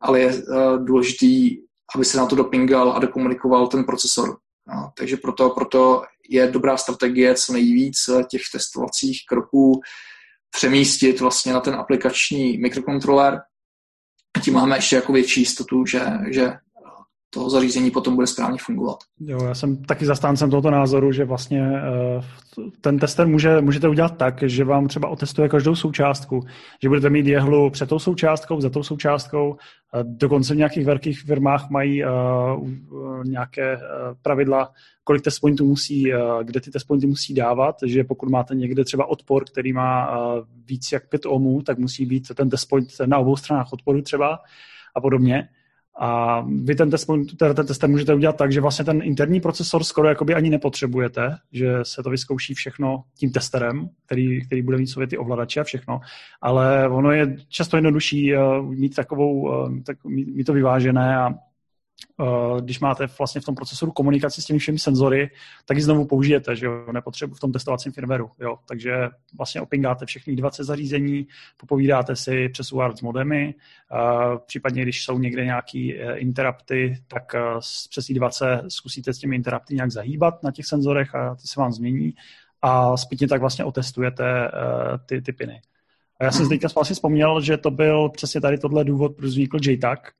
ale je důležitý, aby se na to dopingal a dokomunikoval ten procesor. No, takže proto, proto je dobrá strategie co nejvíc těch testovacích kroků přemístit vlastně na ten aplikační mikrokontroler. Tím máme ještě jako větší jistotu, že, že toho zařízení potom bude správně fungovat. Jo, já jsem taky zastáncem tohoto názoru, že vlastně uh, ten tester může, můžete udělat tak, že vám třeba otestuje každou součástku, že budete mít jehlu před tou součástkou, za tou součástkou, dokonce v nějakých velkých firmách mají uh, nějaké uh, pravidla, kolik test pointů musí, kde ty test pointy musí dávat, že pokud máte někde třeba odpor, který má víc jak 5 ohmů, tak musí být ten test point na obou stranách odporu třeba a podobně. A vy ten, test, ten test můžete udělat tak, že vlastně ten interní procesor skoro jakoby ani nepotřebujete, že se to vyzkouší všechno tím testerem, který, který bude mít sobě ty ovladače a všechno, ale ono je často jednodušší uh, mít takovou, uh, tak, mít, mít to vyvážené a Eh, když máte vlastně v tom procesoru komunikaci s těmi všemi senzory, tak ji znovu použijete, že jo, nepotřebu v tom testovacím firmwareu, jo, takže vlastně opingáte všechny 20 zařízení, popovídáte si přes UART s modemy, uh, případně když jsou někde nějaký uh, interrupty, tak přes I2C zkusíte s těmi interrupty nějak zahýbat na těch senzorech a ty se vám změní a zpětně tak vlastně otestujete ty, ty piny. A já jsem teďka vlastně vzpomněl, že to byl přesně tady tohle důvod, proč vznikl JTAG,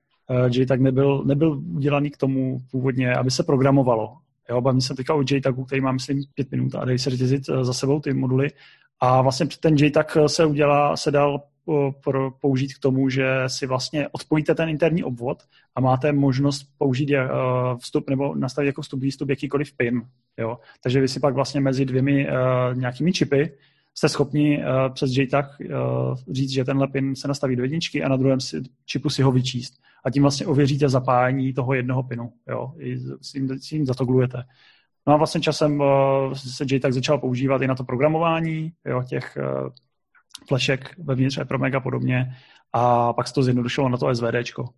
JTAG nebyl, nebyl udělaný k tomu původně, aby se programovalo. Jo, bavím se teďka o JTAGu, který má, myslím, pět minut a dají se řetězit eh, za sebou ty moduly. A vlastně ten JTAG se udělá, se dal eh, pro, použít k tomu, že si vlastně odpojíte ten interní obvod a máte možnost použít vstup nebo nastavit jako vstup výstup jakýkoliv PIN. Jo? Takže vy si pak vlastně mezi dvěmi uh, nějakými čipy jste schopni uh, přes JTAG uh, říct, že tenhle pin se nastaví do jedničky a na druhém čipu si ho vyčíst. A tím vlastně ověříte zapájení toho jednoho pinu. Jo? I s tím, s tím zatoglujete. No a vlastně časem uh, se JTAG začal používat i na to programování jo, těch uh, flešek vevnitř EPROMEG a podobně. A pak se to zjednodušilo na to SVDčko.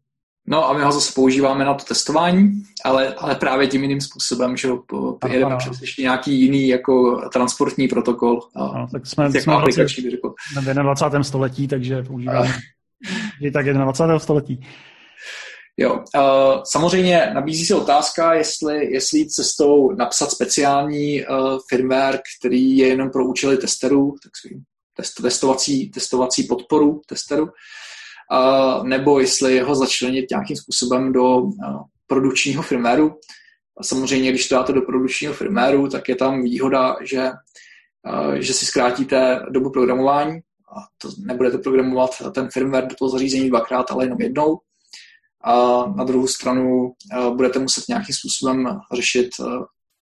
No a my ho zase používáme na to testování, ale, ale právě tím jiným způsobem, že jedeme přes ještě nějaký jiný jako transportní protokol. Ano, tak jsme, jsme, aplikační, v, řekl. v 21. století, takže používáme je tak 21. století. Jo, uh, samozřejmě nabízí se otázka, jestli, jestli jít cestou napsat speciální uh, firmware, který je jenom pro účely testerů, tak test, testovací, testovací podporu testeru, nebo jestli ho začlenit nějakým způsobem do produkčního firméru. A samozřejmě, když to dáte do produkčního firméru, tak je tam výhoda, že, že si zkrátíte dobu programování a to nebudete programovat ten firmware do toho zařízení dvakrát, ale jenom jednou. A na druhou stranu budete muset nějakým způsobem řešit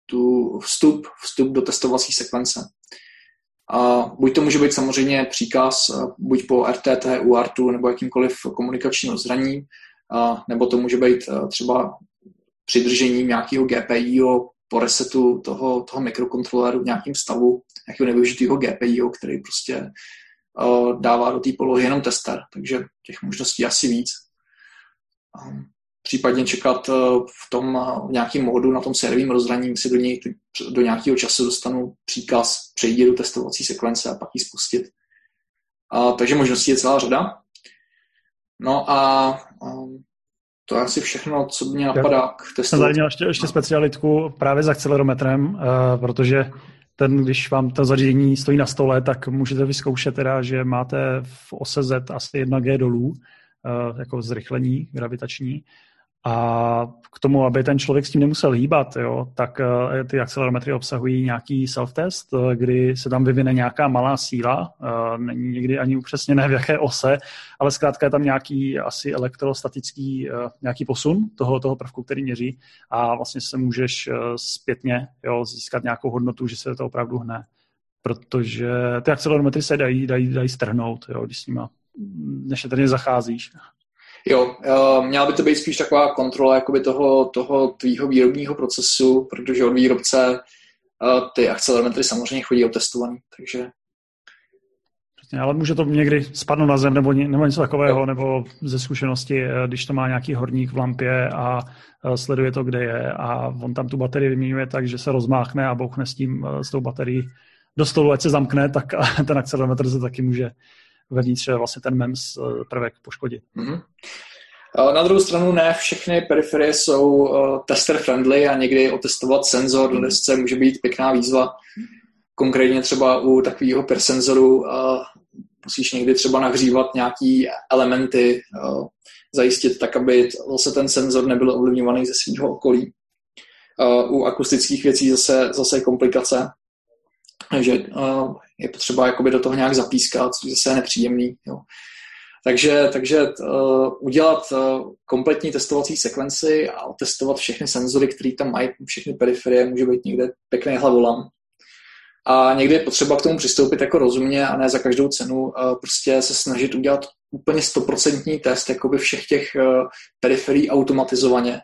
tu vstup, vstup do testovací sekvence. A buď to může být samozřejmě příkaz, buď po RTT, UARTu nebo jakýmkoliv komunikačním zraní, nebo to může být třeba přidržením nějakého GPIO po resetu toho, toho mikrokontroleru v nějakém stavu, nějakého nevyužitého GPIO, který prostě dává do té polohy jenom tester. Takže těch možností asi víc případně čekat eh, v tom v nějakém módu na tom servým rozhraní, si do, něj, do nějakého času dostanu příkaz přejít do testovací sekvence a pak ji spustit. A, takže možností je celá řada. No a, a to je asi všechno, co mě napadá k testu. Jsem tady měl ještě, ještě specialitku právě s akcelerometrem, uh, protože ten, když vám to zařízení stojí na stole, tak můžete vyzkoušet teda, že máte v ose Z asi 1G dolů, jako zrychlení gravitační, a k tomu, aby ten člověk s tím nemusel hýbat, jo, tak uh, ty akcelerometry obsahují nějaký self-test, uh, kdy se tam vyvine nějaká malá síla, není někdy ani upřesněné v jaké ose, ale zkrátka je tam nějaký asi elektrostatický nějaký posun toho, toho prvku, který měří a vlastně se můžeš zpětně jo, získat nějakou hodnotu, že se to opravdu hne. Protože ty akcelerometry se dají, dají, dají strhnout, jo, když s nima nešetrně zacházíš. Jo, uh, měla by to být spíš taková kontrola jakoby toho, toho tvýho výrobního procesu, protože od výrobce uh, ty akcelerometry samozřejmě chodí otestovaný, takže Přesně, ale může to někdy spadnout na zem nebo, nebo něco takového, nebo ze zkušenosti, eh, když to má nějaký horník v lampě a eh, sleduje to, kde je a on tam tu baterii vyměňuje tak, že se rozmáchne a bouchne s tím, s tou baterií do stolu, ať se zamkne, tak ten akcelerometr se taky může vevnitř vlastně ten MEMS prvek poškodit. Mm-hmm. Na druhou stranu ne všechny periferie jsou tester friendly a někdy otestovat senzor do desce může být pěkná výzva. Konkrétně třeba u takového persenzoru musíš někdy třeba nahřívat nějaký elementy, zajistit tak, aby zase ten senzor nebyl ovlivňovaný ze svého okolí. U akustických věcí zase, zase komplikace, že je potřeba jakoby do toho nějak zapískat, což zase je nepříjemný. Jo. Takže, takže uh, udělat uh, kompletní testovací sekvenci a testovat všechny senzory, které tam mají, všechny periferie, může být někde pěkný hlavolam. A někdy je potřeba k tomu přistoupit jako rozumně a ne za každou cenu uh, prostě se snažit udělat úplně stoprocentní test jakoby všech těch uh, periferií automatizovaně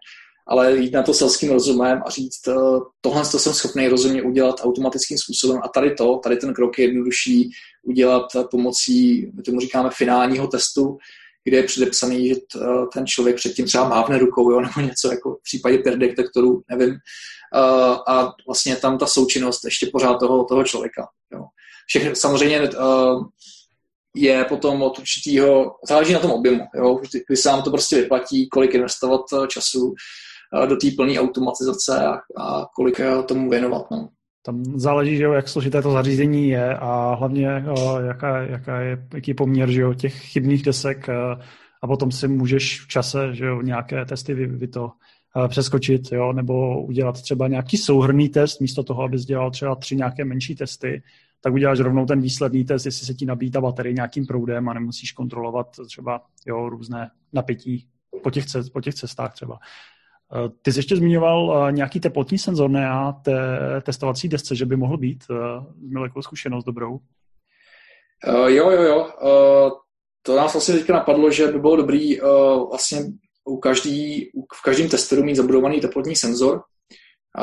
ale jít na to selským rozumem a říct, eh, tohle to jsem schopný rozumně udělat automatickým způsobem a tady to, tady ten krok je jednodušší udělat pomocí, my tomu říkáme finálního testu, kde je předepsaný, že eh, ten člověk předtím třeba mávne rukou, jo, nebo něco jako v případě peer nevím. Eh, a vlastně tam ta součinnost ještě pořád toho, toho člověka. Jo. Všechny, samozřejmě je potom od určitého, záleží na tom objemu, jo, kdy se vám to prostě vyplatí, kolik investovat času, do té plné automatizace a, a kolik eh, tomu věnovat. No. Tam záleží, že jo, jak složité to zařízení je a hlavně eh, jaká, jaká je, jaký poměr že jo, těch chybných desek a, eh, potom si můžeš v čase že jo, nějaké testy vy, vy to přeskočit, jo, nebo udělat třeba nějaký souhrný test, místo toho, abys dělal třeba tři nějaké menší testy, tak uděláš rovnou ten výsledný test, jestli se ti nabíjí ta baterie nějakým proudem a nemusíš kontrolovat třeba jo, různé napětí po těch, po těch cestách třeba. Eh, ty jsi ještě zmiňoval eh, nějaký teplotní senzor na té testovací desce, že by mohl být. Eh, měl jakou zkušenost dobrou? Uh, jo, jo, jo. Uh, to nás vlastně teďka napadlo, že by bylo dobrý uh, vlastně u každý, v každém testeru mít zabudovaný teplotní senzor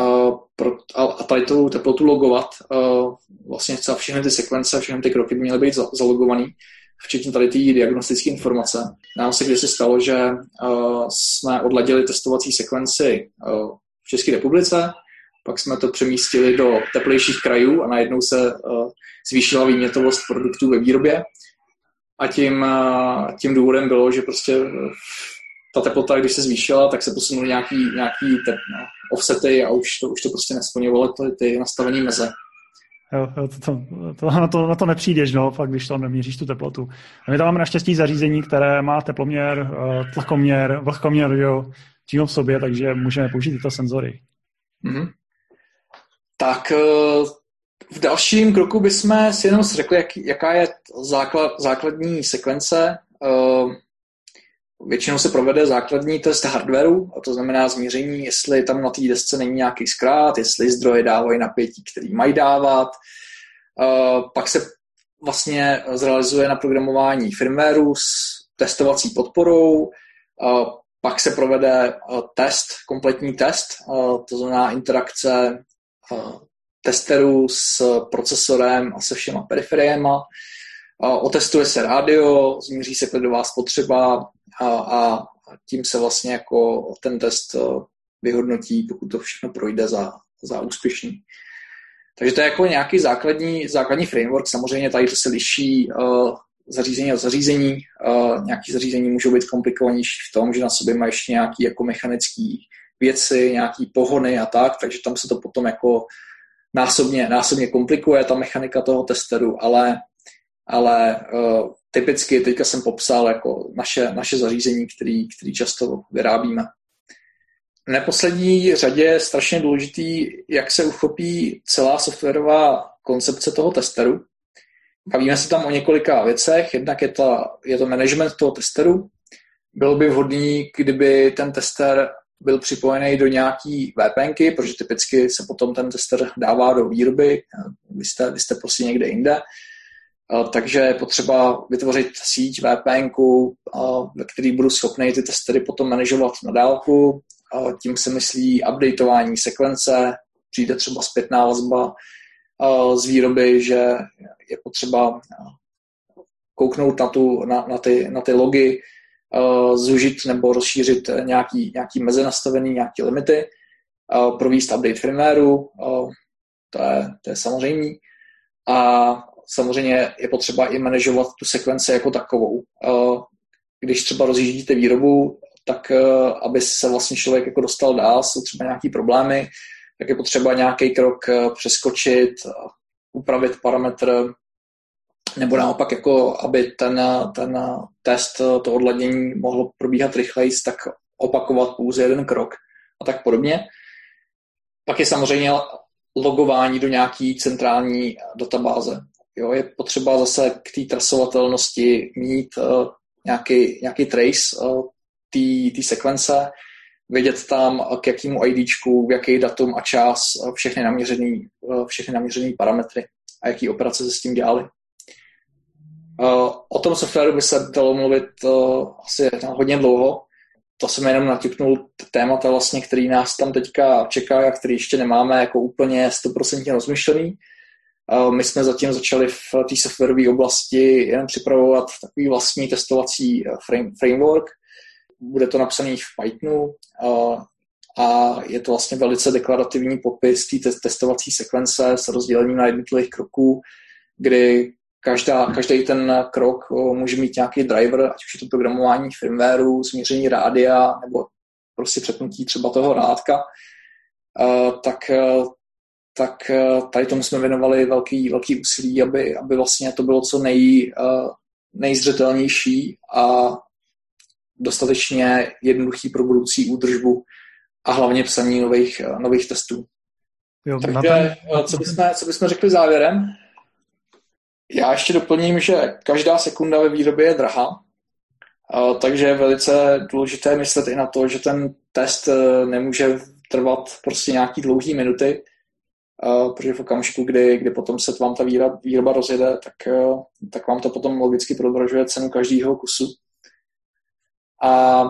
uh, pro, a, a tady tu teplotu logovat. Uh, vlastně všechny ty sekvence, všechny ty kroky by měly být zalogovaný včetně tady té diagnostické informace. Nám se kdysi stalo, že uh, jsme odladili testovací sekvenci uh, v České republice, pak jsme to přemístili do teplejších krajů a najednou se uh, zvýšila výmětovost produktů ve výrobě. A tím, tím důvodem bylo, že prostě ta teplota, když se zvýšila, tak se posunuly nějaký, nějaký tep, no, offsety a už to, už to prostě nesplňovalo ty, ty nastavení meze. Jo, to, to, to, na, to, na to nepřijdeš, no, fakt, když tam neměříš tu teplotu. A my tam máme naštěstí zařízení, které má teploměr, eh, tlakoměr, vlhkoměr, jo, přímo v sobě, takže můžeme použít tyto senzory. Mm-hmm. Tak eh, v dalším kroku bychom si jenom řekli, jak, jaká je základ, základní sekvence eh, Většinou se provede základní test hardwareu, a to znamená změření, jestli tam na té desce není nějaký zkrát, jestli zdroje dávají napětí, který mají dávat. Pak se vlastně zrealizuje na programování firmwareu s testovací podporou, pak se provede test, kompletní test, to znamená interakce testerů s procesorem a se všema periferiema. Otestuje se rádio, změří se klidová spotřeba, a, a tím se vlastně jako ten test eh, vyhodnotí, pokud to všechno projde za, za úspěšný. Takže to je jako nějaký základní, základní framework. Samozřejmě tady to se liší uh, zařízení od zařízení. Uh, nějaký zařízení můžou být komplikovanější v tom, že na sobě mají ještě nějaké jako mechanické věci, nějaké pohony a tak, takže tam se to potom jako násobně, násobně komplikuje ta mechanika toho testeru, ale, ale uh, typicky teďka jsem popsal jako naše, naše zařízení, který, který často vyrábíme. V neposlední řadě je strašně důležitý, jak se uchopí celá softwarová koncepce toho testeru. Bavíme se tam o několika věcech. Jednak je to, je to management toho testeru. Bylo by vhodný, kdyby ten tester byl připojený do nějaký VPNky, protože typicky se potom ten tester dává do výroby, vy jste, vy jste prostě někde jinde takže je potřeba vytvořit síť VPN, ve který budu schopný ty testery potom manažovat na dálku. Tím se myslí updateování sekvence, přijde třeba zpětná vazba z výroby, že je potřeba kouknout na, tu, na, na, ty, na ty logy, zužit nebo rozšířit nějaký, nějaký meze nastavený, nějaké limity, provést update firmwareu, to je, to je samozřejmě. A samozřejmě je potřeba i manažovat tu sekvenci jako takovou. Když třeba rozjíždíte výrobu, tak uh, aby se vlastně člověk jako dostal dál, jsou třeba nějaké problémy, tak je potřeba nějaký krok přeskočit, upravit parametr, nebo naopak, jako aby ten, ten test, to odladění mohlo probíhat rychleji, tak opakovat pouze jeden krok a tak podobně. Pak je samozřejmě logování do nějaký centrální databáze. Jo, je potřeba zase k té trasovatelnosti mít uh, nějaký, nějaký trace uh, té sekvence, vědět tam, k jakému IDčku, v jaký datum a čas, všechny naměřený, všechny naměřený parametry a jaký operace se s tím dělali. O tom softwaru by se dalo mluvit asi hodně dlouho. To jsem jenom natiknul témata, vlastně, který nás tam teďka čeká a který ještě nemáme jako úplně 100% rozmyšlený. My jsme zatím začali v té softwarové oblasti jen připravovat takový vlastní testovací framework, bude to napsaný v Pythonu a je to vlastně velice deklarativní popis té testovací sekvence s rozdělením na jednotlivých kroků, kdy každá, každý ten krok může mít nějaký driver, ať už je to programování firmwareu, změření rádia nebo prostě přepnutí třeba toho rádka, tak, tak tady tomu jsme věnovali velký, velký úsilí, aby, aby vlastně to bylo co nej, nejzřetelnější a dostatečně jednoduchý pro budoucí údržbu a hlavně psaní nových, nových testů. Jo, Takže ten... co, bychom, co bychom řekli závěrem? Já ještě doplním, že každá sekunda ve výrobě je drahá, takže je velice důležité myslet i na to, že ten test nemůže trvat prostě nějaký dlouhý minuty, protože v okamžiku, kdy, kdy potom se vám ta výroba, výroba rozjede, tak, e, tak vám to potom logicky prodražuje cenu každého kusu. A,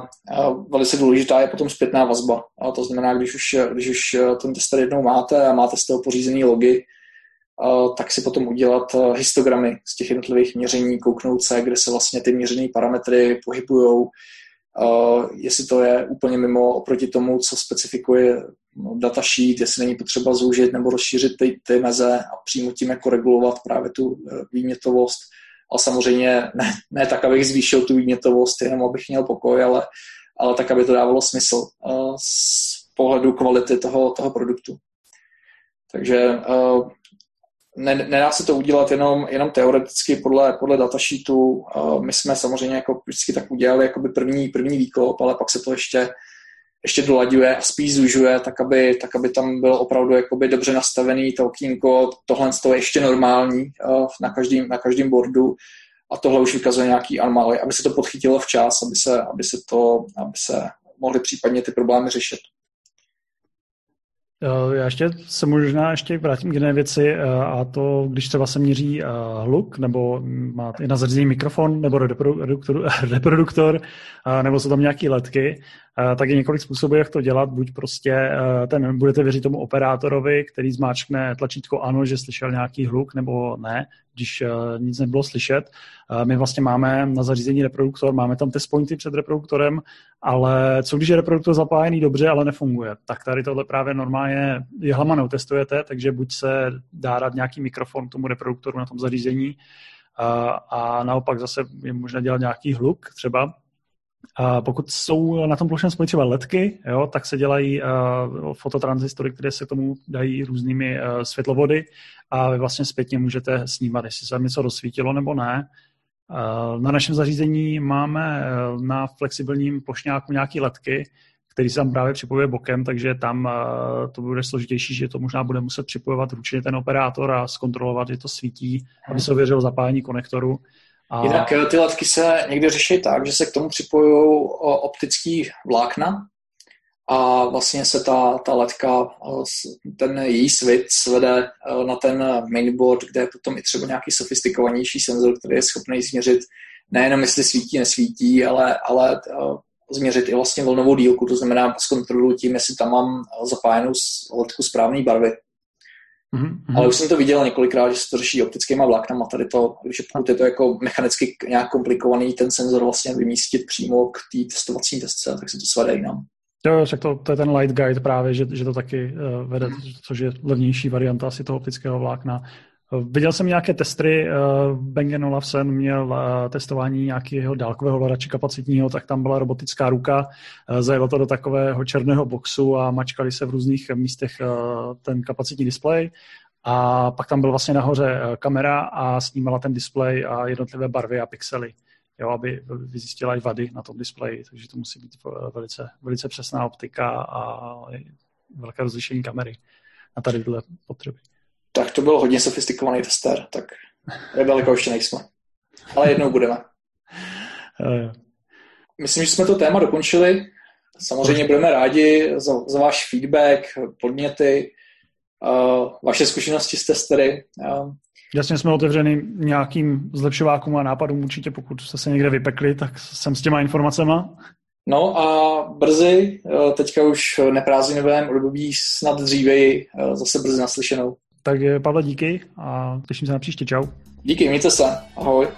velice důležitá je potom zpětná vazba. A to znamená, když už, když už ten tester jednou máte a máte z toho pořízený logy, tak si potom udělat histogramy z těch jednotlivých měření, kouknout se, kde se vlastně ty měřené parametry pohybují, jestli to je úplně mimo oproti tomu, co specifikuje no, datasheet, jestli není potřeba zúžit nebo rozšířit ty, ty meze a přímo tím jako regulovat právě tu e, výmětovost ale samozřejmě ne, ne tak, abych zvýšil tu výmětovost, jenom abych měl pokoj, ale, ale tak, aby to dávalo smysl uh, z pohledu kvality toho, toho produktu. Takže nedá se to udělat jenom, jenom teoreticky podle, podle datasheetu. Uh, my jsme samozřejmě jako vždycky tak udělali jakoby první, první výkop, ale pak se to ještě ještě dolaďuje a spíš zužuje, tak aby, tak aby tam bylo opravdu jakoby dobře nastavený to okýnko, tohle je ještě normální uh, na každém, na každém boardu a tohle už vykazuje nějaký anomály, aby se to podchytilo včas, aby se, aby se to, aby se mohly případně ty problémy řešit. Eh, já ještě se možná ještě vrátím k jedné věci eh, a to, když třeba se měří eh, hluk nebo máte na zařízení mikrofon nebo reproduktor, reproduktor nebo jsou tam nějaké letky, tak je několik způsobů, jak to dělat. Buď prostě ten, budete věřit tomu operátorovi, který zmáčkne tlačítko ano, že slyšel nějaký hluk, nebo ne, když nic nebylo slyšet. My vlastně máme na zařízení reproduktor, máme tam test pointy před reproduktorem, ale co když je reproduktor zapájený dobře, ale nefunguje? Tak tady tohle právě normálně jehlama neutestujete, takže buď se dá dát nějaký mikrofon tomu reproduktoru na tom zařízení, a, a naopak zase je možné dělat nějaký hluk třeba, a pokud jsou na tom plošném spoji třeba ledky, jo, tak se dělají uh, fototransistory, které se tomu dají různými uh, světlovody a vy vlastně zpětně můžete snímat, jestli se tam něco rozsvítilo nebo ne. Uh, na našem zařízení máme uh, na flexibilním plošňáku nějaké ledky, který se tam právě připojuje bokem, takže tam uh, to bude složitější, že to možná bude muset připojovat ručně ten operátor a zkontrolovat, že to svítí, aby se ověřil zapájení konektoru. A... Jinak eh, ty latky se někdy řeší tak, že se k tomu připojují eh, optický vlákna a vlastně se ta, ta letka, eh, ten její svit svede na ten mainboard, kde je potom i třeba nějaký sofistikovanější senzor, který je schopný změřit nejenom jestli svítí, nesvítí, ale, ale změřit i vlastně vlnovou dílku, to znamená zkontroluji tím, jestli tam mám zapájenou letku správné barvy. Mm-hmm. Ale už jsem to viděl několikrát, že se to řeší optickými vláknama tady to, že pokud je to jako mechanicky nějak komplikovaný, ten senzor vlastně vymístit přímo k té testovací testce, tak se to svede jinam. Jo, tak to, to je ten light guide právě, že, že to taky uh, vede, což je levnější varianta asi toho optického vlákna. Uh, viděl jsem nějaké testry, uh, Bang Olufsen měl testování nějakého dálkového hledače kapacitního, tak tam byla robotická ruka, zajelo to do takového černého boxu a mačkali se v různých místech ten kapacitní displej a pak tam byl vlastně nahoře kamera a snímala ten displej a jednotlivé barvy a pixely jo, aby vyzjistila i vady na tom displeji, takže to musí být velice, velice přesná optika a velké rozlišení kamery na tady tyhle potřeby. Tak to byl hodně sofistikovaný tester, tak daleko ještě nejsme. Ale jednou budeme. Myslím, že jsme to téma dokončili. Samozřejmě budeme rádi za, za váš feedback, podněty, uh, vaše zkušenosti s testery. Uh, Jasně jsme otevřeni nějakým zlepšovákům a nápadům určitě, pokud jste se někde vypekli, tak jsem s těma informacema. No a brzy, eh, teďka už neprázdninovém období snad dříveji, eh, zase brzy naslyšenou. Tak Pavle, díky a těším se na příště. Čau. Díky, mějte se. Ahoj.